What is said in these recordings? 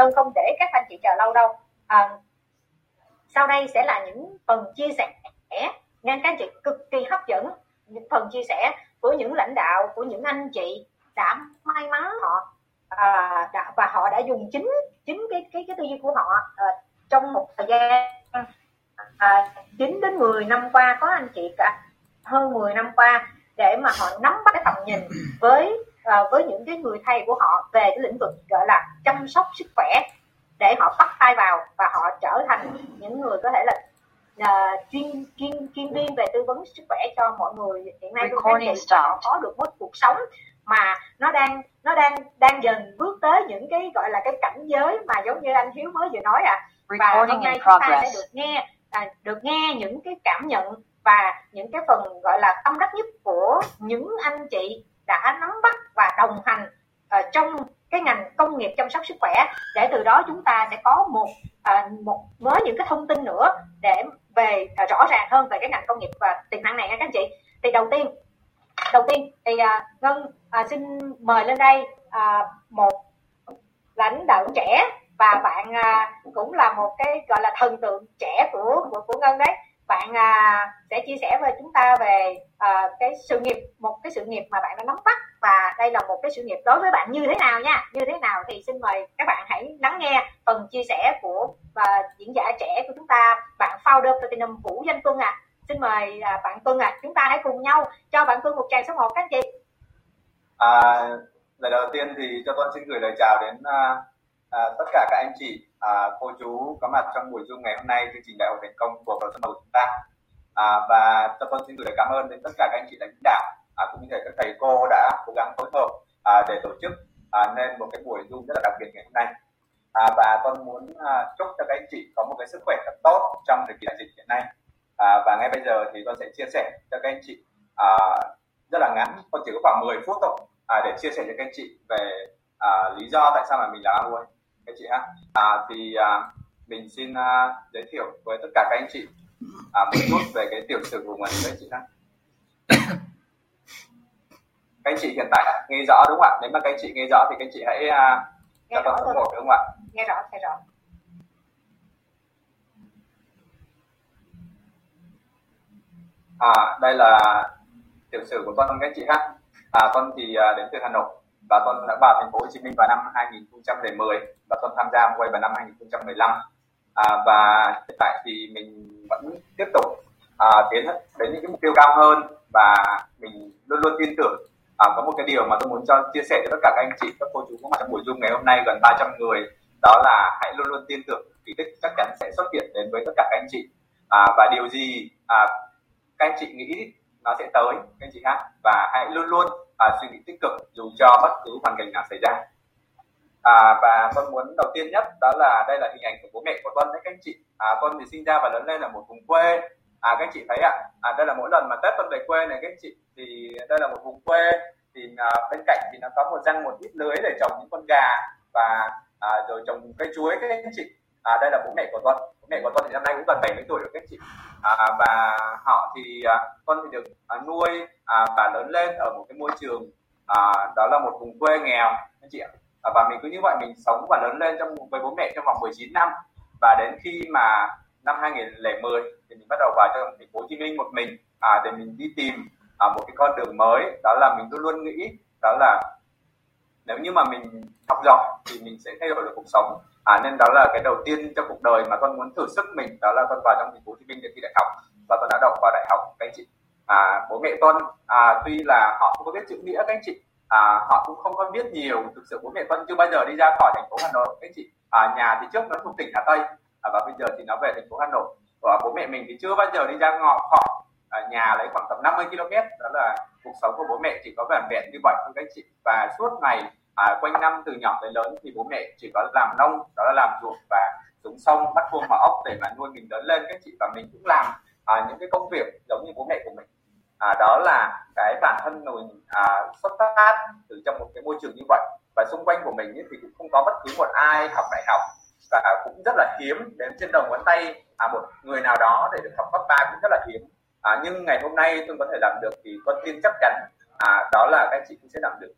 ngân không để các anh chị chờ lâu đâu. À, sau đây sẽ là những phần chia sẻ. Ngang các anh chị cực kỳ hấp dẫn. Những phần chia sẻ của những lãnh đạo của những anh chị đã may mắn họ à, đã, và họ đã dùng chính chính cái cái cái tư duy của họ à, trong một thời gian à, 9 đến 10 năm qua. Có anh chị cả hơn 10 năm qua để mà họ nắm bắt cái tầm nhìn với à, với những cái người thầy của họ về cái lĩnh vực gọi là chăm sóc sức khỏe để họ bắt tay vào và họ trở thành những người có thể là uh, chuyên chuyên chuyên viên về tư vấn sức khỏe cho mọi người. Hiện nay tôi thấy họ có được một cuộc sống mà nó đang nó đang đang dần bước tới những cái gọi là cái cảnh giới mà giống như anh Hiếu mới vừa nói à và hôm nay chúng ta sẽ được nghe à, được nghe những cái cảm nhận và những cái phần gọi là tâm đắc nhất của những anh chị đã nắm bắt và đồng hành uh, trong cái ngành công nghiệp chăm sóc sức khỏe. Để từ đó chúng ta sẽ có một uh, một mới những cái thông tin nữa để về uh, rõ ràng hơn về cái ngành công nghiệp và tiềm năng này nha các anh chị. Thì đầu tiên đầu tiên thì uh, ngân uh, xin mời lên đây uh, một lãnh đạo trẻ và bạn uh, cũng là một cái gọi là thần tượng trẻ của của, của ngân đấy bạn à, sẽ chia sẻ với chúng ta về à, cái sự nghiệp một cái sự nghiệp mà bạn đã nắm bắt và đây là một cái sự nghiệp đối với bạn như thế nào nha. Như thế nào thì xin mời các bạn hãy lắng nghe phần chia sẻ của và diễn giả trẻ của chúng ta bạn founder platinum vũ danh tuân à xin mời à, bạn tuân à chúng ta hãy cùng nhau cho bạn tuân một tràng số một các anh chị. À, lời đầu tiên thì cho tuân xin gửi lời chào đến à, à, tất cả các anh chị à, cô chú có mặt trong buổi zoom ngày hôm nay chương trình đại hội thành công của Pro của ta. À, và tôi con xin gửi lời cảm ơn đến tất cả các anh chị lãnh đạo à, cũng như các thầy cô đã cố gắng phối hợp à, để tổ chức à, nên một cái buổi zoom rất là đặc biệt ngày hôm nay. À, và con muốn à, chúc cho các anh chị có một cái sức khỏe thật tốt trong thời kỳ đại dịch hiện nay. À, và ngay bây giờ thì con sẽ chia sẻ cho các anh chị à, rất là ngắn con chỉ có khoảng 10 phút thôi à, để chia sẻ cho các anh chị về à, lý do tại sao mà mình làm Amway các chị ha. À, thì à, mình xin à, giới thiệu với tất cả các anh chị à, một chút về cái tiểu sử của mình các chị ha các anh chị hiện tại nghe rõ đúng không ạ? Nếu mà các anh chị nghe rõ thì các anh chị hãy uh, cho con số một đúng không ạ? Nghe rõ nghe rõ. À đây là tiểu sử của con các anh chị ha à, con thì uh, đến từ Hà Nội và con đã vào thành phố Hồ Chí Minh vào năm 2010 và con tham gia quay vào năm 2015 à, và hiện tại thì mình vẫn tiếp tục à, tiến đến những cái mục tiêu cao hơn và mình luôn luôn tin tưởng. À, có một cái điều mà tôi muốn cho chia sẻ cho tất cả các anh chị các cô chú có mặt trong buổi zoom ngày hôm nay gần 300 người đó là hãy luôn luôn tin tưởng kỳ tích chắc chắn sẽ xuất hiện đến với tất cả các anh chị. À, và điều gì à, các anh chị nghĩ nó sẽ tới các anh chị ha và hãy luôn luôn à, suy nghĩ tích cực dù cho bất cứ hoàn cảnh nào xảy ra à, và con muốn đầu tiên nhất đó là đây là hình ảnh của bố mẹ của tuân đấy các anh chị. À, con thì sinh ra và lớn lên ở một vùng quê. À các anh chị thấy ạ à, đây là mỗi lần mà tết tuân về quê này các anh chị thì đây là một vùng quê thì à, bên cạnh thì nó có một răng một ít lưới để trồng những con gà và à, rồi trồng cây chuối các anh chị. À, đây là bố mẹ của tuân. Bố mẹ của tuân thì năm nay cũng gần 70 tuổi rồi các anh chị. À, và họ thì à, con thì được à, nuôi à, và lớn lên ở một cái môi trường à, đó là một vùng quê nghèo anh chị ạ. À, và mình cứ như vậy mình sống và lớn lên trong với bố mẹ trong vòng 19 năm. Và đến khi mà năm 2010 thì mình bắt đầu vào trong thành phố Hồ Chí Minh một mình. À, để mình đi tìm à, một cái con đường mới. Đó là mình luôn luôn nghĩ đó là nếu như mà mình học giỏi thì mình sẽ thay đổi được cuộc sống. À, nên đó là cái đầu tiên trong cuộc đời mà con muốn thử sức mình. Đó là con vào trong thành phố Hồ Chí Minh để thi đại học. Và con đã đọc vào đại học các anh chị. À, bố mẹ con à, tuy là họ không có biết chữ nghĩa các anh chị à, họ cũng không có biết nhiều thực sự bố mẹ con chưa bao giờ đi ra khỏi thành phố Hà Nội. Các chị à, nhà thì trước nó thuộc tỉnh Hà Tây à, và bây giờ thì nó về thành phố Hà Nội. Và bố mẹ mình thì chưa bao giờ đi ra ngõ khỏi à, nhà lấy khoảng tầm 50 km đó là cuộc sống của bố mẹ chỉ có vẻn vẹn như vậy thôi các chị. Và suốt ngày à, quanh năm từ nhỏ tới lớn thì bố mẹ chỉ có làm nông đó là làm ruộng và xuống sông bắt vuông mà ốc để mà nuôi mình lớn lên các chị. Và mình cũng làm à, những cái công việc giống như bố mẹ của mình à, đó là cái bản thân mình à, xuất phát từ trong một cái môi trường như vậy. Và xung quanh của mình ấy, thì cũng không có bất cứ một ai học đại học và cũng rất là hiếm đến trên đầu ngón tay à, một người nào đó để được học cấp ba cũng rất là hiếm. À, nhưng ngày hôm nay tôi có thể làm được thì con tin chắc chắn à, đó là các anh chị cũng sẽ làm được.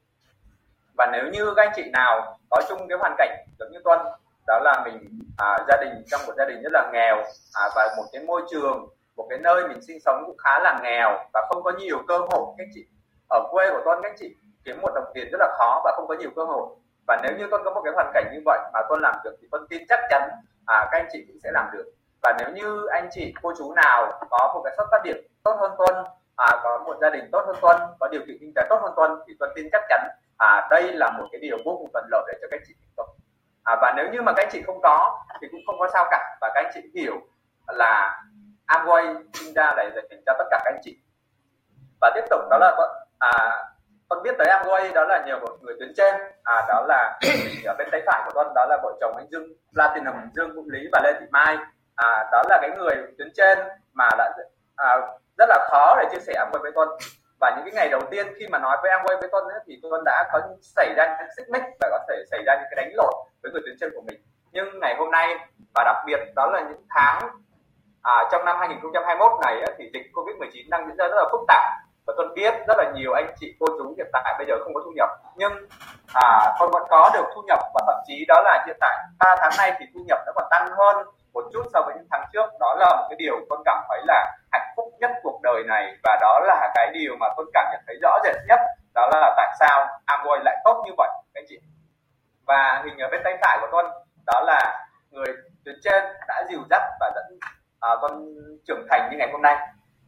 Và nếu như các anh chị nào có chung cái hoàn cảnh giống như tuân đó là mình à, gia đình trong một gia đình rất là nghèo à, và một cái môi trường một cái nơi mình sinh sống cũng khá là nghèo và không có nhiều cơ hội. Các chị ở quê của tuân các chị kiếm một đồng tiền rất là khó và không có nhiều cơ hội. Và nếu như con có một cái hoàn cảnh như vậy mà tuân làm được thì tuân tin chắc chắn à, các anh chị cũng sẽ làm được. Và nếu như anh chị cô chú nào có một cái xuất phát điểm tốt hơn tuân à, có một gia đình tốt hơn tuân có điều kiện kinh tế tốt hơn tuân thì tuân tin chắc chắn à, đây là một cái điều vô cùng thuận lợi để cho các anh chị thành công. À, và nếu như mà các anh chị không có thì cũng không có sao cả. Và các anh chị hiểu là Amway sinh ra để dành cho tất cả các anh chị. Và tiếp tục đó là à, con biết tới Amway đó là nhiều một người tuyến trên. À, đó là ở bên tay phải của con đó là vợ chồng anh Dương Platinum Dương Vũ Lý và Lê Thị Mai. À, đó là cái người tuyến trên mà đã à, rất là khó để chia sẻ Amway với con. Và những cái ngày đầu tiên khi mà nói với Amway với con ấy, thì con đã có xảy ra những xích mích và có thể xảy ra những cái đánh lộn với người tuyến trên của mình. Nhưng ngày hôm nay và đặc biệt đó là những tháng à, trong năm 2021 này thì dịch Covid-19 đang diễn ra rất là phức tạp. Và Tuân biết rất là nhiều anh chị cô chú hiện tại bây giờ không có thu nhập. Nhưng à, Tuân vẫn có được thu nhập và thậm chí đó là hiện tại 3 tháng nay thì thu nhập nó còn tăng hơn một chút so với những tháng trước. Đó là một cái điều con cảm thấy là hạnh phúc nhất cuộc đời này và đó là cái điều mà con cảm nhận thấy rõ rệt nhất. Đó là tại sao Amway lại tốt như vậy anh chị? Và hình ở bên tay phải của con đó là người tuyến trên đã dìu dắt à, con trưởng thành như ngày hôm nay.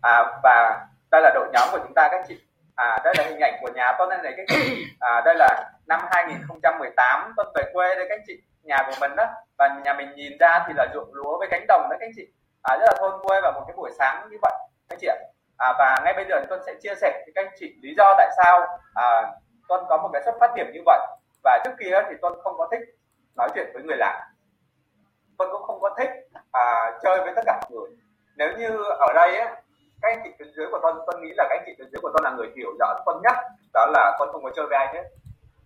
À, và đây là đội nhóm của chúng ta các chị. À, đây là hình ảnh của nhà con đây này các chị. À, đây là năm 2018 con về quê đây các chị. Nhà của mình đó. Và nhà mình nhìn ra thì là ruộng lúa với cánh đồng đó các chị. À, rất là thôn quê và một cái buổi sáng như vậy các chị ạ. À, và ngay bây giờ con sẽ chia sẻ với các anh chị lý do tại sao à, Tuân có một cái xuất phát điểm như vậy. Và trước kia thì con không có thích nói chuyện với người lạ. Con cũng không có thích à, chơi với tất cả mọi người. Nếu như ở đây á các anh chị tuyến dưới của tôi, tôi nghĩ là các anh chị tuyến dưới của tôi là người hiểu rõ tôi nhất đó là tôi không có chơi với ai hết.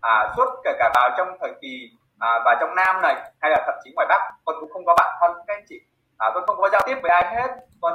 À, suốt kể cả vào trong thời kỳ à, và trong Nam này hay là thậm chí ngoài Bắc tôi cũng không có bạn thân các anh chị. À, Tuân không có giao tiếp với ai hết. Tôi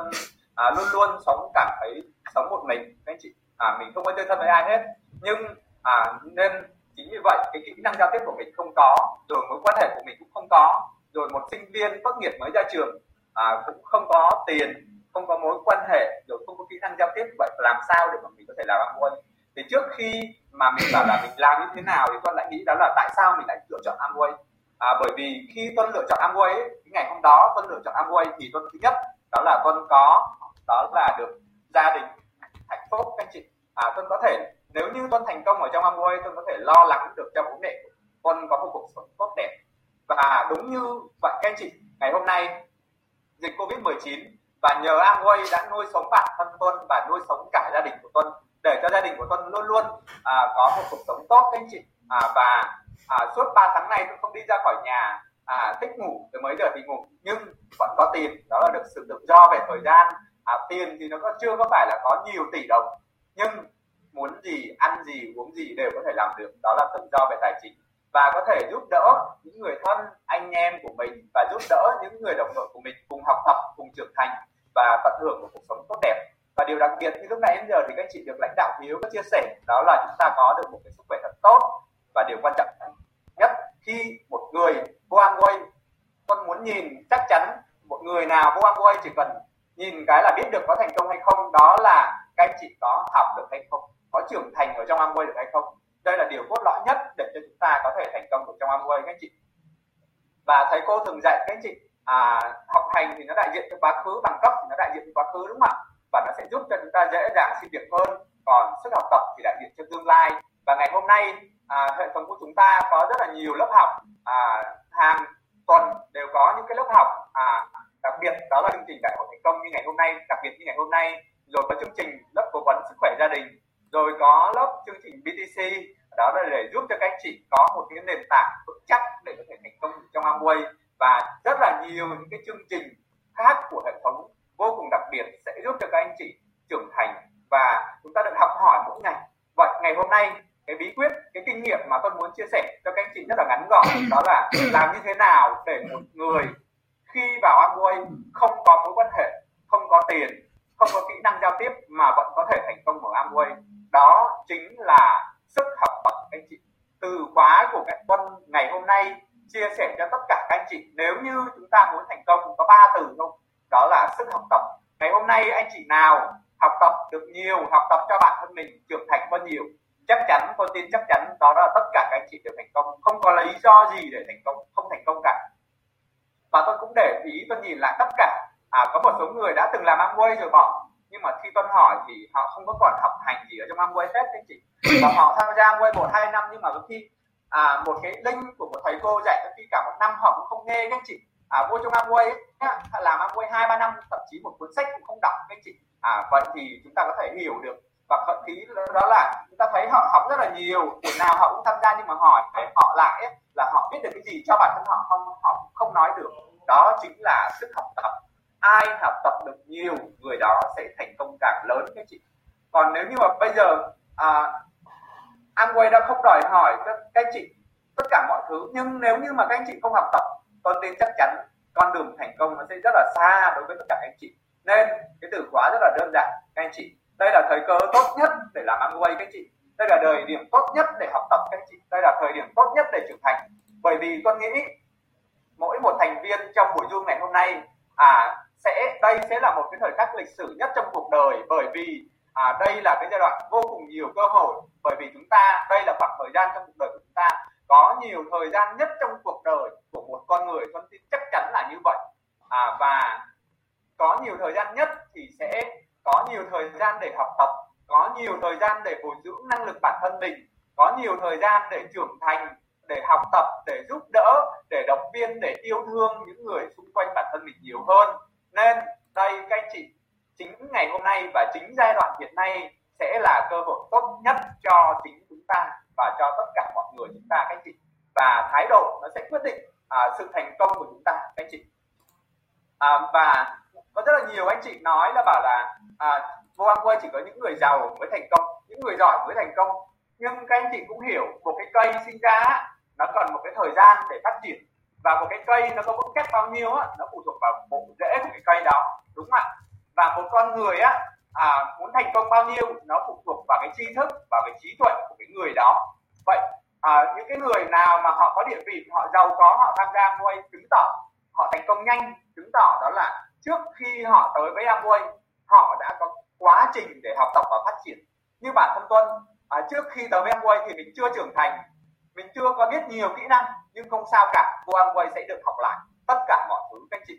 à, luôn luôn sống cảm thấy sống một mình các anh chị. À, mình không có chơi thân với ai hết. Nhưng à, nên chính vì vậy cái kỹ năng giao tiếp của mình không có rồi mối quan hệ của mình cũng không có rồi một sinh viên tốt nghiệp mới ra trường à, cũng không có tiền không có mối quan hệ rồi không có kỹ năng giao tiếp vậy làm sao để mà mình có thể làm Amway thì trước khi mà mình bảo là mình làm như thế nào thì con lại nghĩ đó là tại sao mình lại lựa chọn Amway? À, bởi vì khi tuân lựa chọn Amway ấy, cái ngày hôm đó tuân lựa chọn Amway thì tuân thứ nhất đó là tuân có đó là được gia đình hạnh phúc anh chị. À, tuân có thể nếu như tuân thành công ở trong Amway tuân có thể lo lắng được cho bố mẹ. Tuân có một cuộc sống tốt đẹp và đúng như vậy các anh chị ngày hôm nay dịch covid 19 và nhờ Amway đã nuôi sống bản thân tuân và nuôi sống cả gia đình của tuân để cho gia đình của tuân luôn luôn à, có một cuộc sống tốt các anh chị. À, và à, suốt 3 tháng này tôi không đi ra khỏi nhà à, thích ngủ từ mấy giờ thì ngủ nhưng vẫn có tiền đó là được sự tự do về thời gian. À, tiền thì nó có chưa có phải là có nhiều tỷ đồng nhưng muốn gì ăn gì uống gì đều có thể làm được đó là tự do về tài chính và có thể giúp đỡ những người thân, anh em của mình và giúp đỡ những người đồng đội của mình cùng học tập, cùng trưởng thành và tận hưởng một cuộc sống tốt đẹp. Và điều đặc biệt như lúc nãy đến giờ thì các chị được lãnh đạo hiếu có chia sẻ, đó là chúng ta có được một cái sức khỏe thật tốt. Và điều quan trọng nhất, khi một người vô Amway con muốn nhìn chắc chắn một người nào vô Amway chỉ cần nhìn cái là biết được có thành công hay không, đó là các anh chị có học được hay không, có trưởng thành ở trong Amway được hay không đây là điều cốt lõi nhất để cho chúng ta có thể thành công được trong Amway các anh chị. Và thầy cô thường dạy các anh chị à, học hành thì nó đại diện cho quá khứ bằng cấp thì nó đại diện cho quá khứ đúng không ạ? Và nó sẽ giúp cho chúng ta dễ dàng xin việc hơn còn sức học tập thì đại diện cho tương lai. Và ngày hôm nay à, hệ thống của chúng ta có rất là nhiều lớp học à, hàng tuần đều có những cái lớp học à, đặc biệt đó là chương trình đại học thành công như ngày hôm nay đặc biệt như ngày hôm nay. Rồi có chương trình lớp cố vấn sức khỏe gia đình rồi có lớp chương trình BTC đó là để giúp cho các anh chị có một cái nền tảng vững chắc để có thể thành công trong Amway và rất là nhiều những cái chương trình khác của hệ thống vô cùng đặc biệt sẽ giúp cho các anh chị trưởng thành. Và chúng ta được học hỏi mỗi ngày. Vậy ngày hôm nay, cái bí quyết, cái kinh nghiệm mà tôi muốn chia sẻ cho các anh chị rất là ngắn gọn, đó là làm như thế nào để một người khi vào Amway không có mối quan hệ không có tiền không có kỹ năng giao tiếp mà vẫn có thể thành công ở Amway đó chính là sức học tập anh chị từ khóa của các con ngày hôm nay chia sẻ cho tất cả các anh chị nếu như chúng ta muốn thành công có ba từ thôi đó là sức học tập ngày hôm nay anh chị nào học tập được nhiều học tập cho bản thân mình trưởng thành hơn nhiều chắc chắn tôi tin chắc chắn đó là tất cả các anh chị đều thành công. Không có lý do gì để thành công không thành công cả. Và tôi cũng để ý tôi nhìn lại tất cả. À, có một số người đã từng làm Amway rồi bỏ nhưng mà khi tôi hỏi thì họ không có còn học hành gì ở trong Amway hết anh chị. Và họ tham gia Amway một hai năm nhưng mà khi à, một cái link của một thầy cô dạy khi cả một năm họ cũng không nghe các chị à, vô trong Amway ấy, làm Amway hai ba năm thậm chí một cuốn sách cũng không đọc các chị. À, vậy thì chúng ta có thể hiểu được và thậm chí đó là chúng ta thấy họ học rất là nhiều buổi nào họ cũng tham gia nhưng mà hỏi họ lại ấy, là họ biết được cái gì cho bản thân họ không họ không nói được. Đó chính là sức học tập. Ai học tập được nhiều người đó sẽ thành công càng lớn các chị. Còn nếu như mà bây giờ à, Amway đã không đòi hỏi các, các anh chị tất cả mọi thứ nhưng nếu như mà các anh chị không học tập con tin chắc chắn con đường thành công nó sẽ rất là xa đối với tất cả các anh chị. Nên cái từ khóa rất là đơn giản các anh chị. Đây là thời cơ tốt nhất để làm Amway các anh chị. Đây là thời điểm tốt nhất để học tập các anh chị. Đây là thời điểm tốt nhất để trưởng thành. Bởi vì con nghĩ mỗi một thành viên trong buổi zoom ngày hôm nay à sẽ đây sẽ là một cái thời khắc lịch sử nhất trong cuộc đời. Bởi vì à, đây là cái giai đoạn vô cùng nhiều cơ hội. Bởi vì chúng ta đây là khoảng thời gian trong cuộc đời của chúng ta có nhiều thời gian nhất trong cuộc đời con người con tin chắc chắn là như vậy. À, và có nhiều thời gian nhất thì sẽ có nhiều thời gian để học tập có nhiều thời gian để bồi dưỡng năng lực bản thân mình có nhiều thời gian để trưởng thành để học tập để giúp đỡ để động viên để yêu thương những người xung quanh bản thân mình nhiều hơn. Nên đây các anh chị chính ngày hôm nay và chính giai đoạn hiện nay sẽ là cơ hội tốt nhất cho chính chúng ta và cho tất cả mọi người chúng ta các anh chị và thái độ nó sẽ quyết sự thành công của chúng ta. Anh chị. À, và có rất là nhiều anh chị nói là bảo là à, vô Amway chỉ có những người giàu mới thành công những người giỏi mới thành công. Nhưng các anh chị cũng hiểu một cái cây sinh ra nó cần một cái thời gian để phát triển. Và một cái cây nó có vững chắc bao nhiêu á nó phụ thuộc vào bộ rễ của cái cây đó. Đúng không ạ? Và một con người á à, muốn thành công bao nhiêu nó phụ thuộc vào cái tri thức và cái trí tuệ của cái người đó. Vậy à, những cái người nào mà họ có địa vị họ giàu có họ tham gia Amway chứng tỏ họ thành công nhanh chứng tỏ đó là trước khi họ tới với Amway họ đã có quá trình để học tập và phát triển. Như bản thân tuân à, trước khi tới với Amway thì mình chưa trưởng thành mình chưa có biết nhiều kỹ năng nhưng không sao cả cô Amway sẽ được học lại tất cả mọi thứ các anh chị.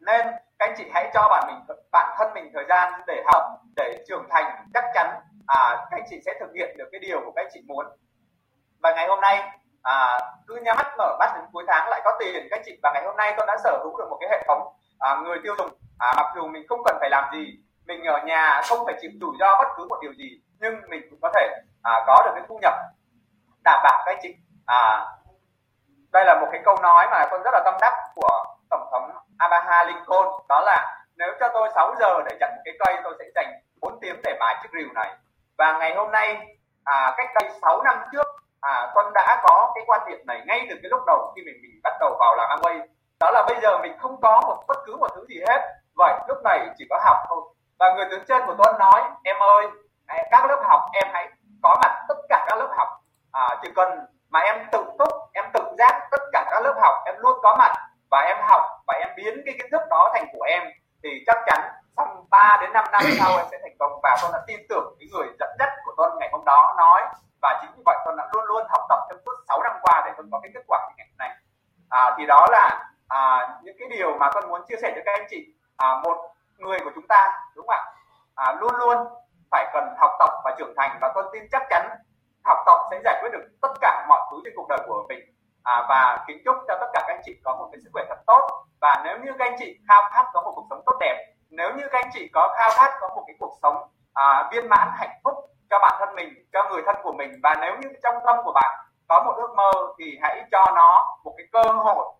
Nên các anh chị hãy cho bản mình bản thân mình thời gian để học để trưởng thành chắc chắn à, các anh chị sẽ thực hiện được cái điều của các anh chị muốn và ngày hôm nay à, cứ nhắm mắt mở mắt đến cuối tháng lại có tiền. Các chị và ngày hôm nay tôi đã sở hữu được một cái hệ thống à, người tiêu dùng. À, mặc dù mình không cần phải làm gì mình ở nhà không phải chịu rủi ro bất cứ một điều gì nhưng mình cũng có thể à, có được cái thu nhập đảm bảo các chị. À, đây là một cái câu nói mà tôi rất là tâm đắc của tổng thống Abraham Lincoln. Đó là nếu cho tôi 6 giờ để chặt một cái cây tôi sẽ dành 4 tiếng để mài chiếc rìu này. Và ngày hôm nay à, cách đây 6 năm trước à, con đã có cái quan điểm này ngay từ cái lúc đầu khi mình mình bắt đầu vào làm Amway đó là bây giờ mình không có một bất cứ một thứ gì hết. Vậy lúc này chỉ có học thôi. Và người tướng trên của tuân nói em ơi các lớp học em hãy có mặt tất cả các lớp học. À, chỉ cần mà em tự túc em tự giác tất cả các lớp học em luôn có mặt và em học và em biến cái kiến thức đó thành của em thì chắc chắn trong 3 đến 5 năm sau em sẽ thành công. Và tôi đã tin tưởng cái người dẫn dắt của tôi ngày hôm đó nói thì đó là à, những cái điều mà con muốn chia sẻ với các anh chị. À, một người của chúng ta đúng không ạ? À, luôn luôn phải cần học tập và trưởng thành và con tin chắc chắn học tập sẽ giải quyết được tất cả mọi thứ trên cuộc đời của mình. À, và kính chúc cho tất cả các anh chị có một cái sức khỏe thật tốt. Và nếu như các anh chị khao khát có một cuộc sống tốt đẹp nếu như các anh chị có khao khát có một cái cuộc sống à, viên mãn hạnh phúc cho bản thân mình cho người thân của mình và nếu như trong tâm của bạn có một ước mơ thì hãy cho nó một cái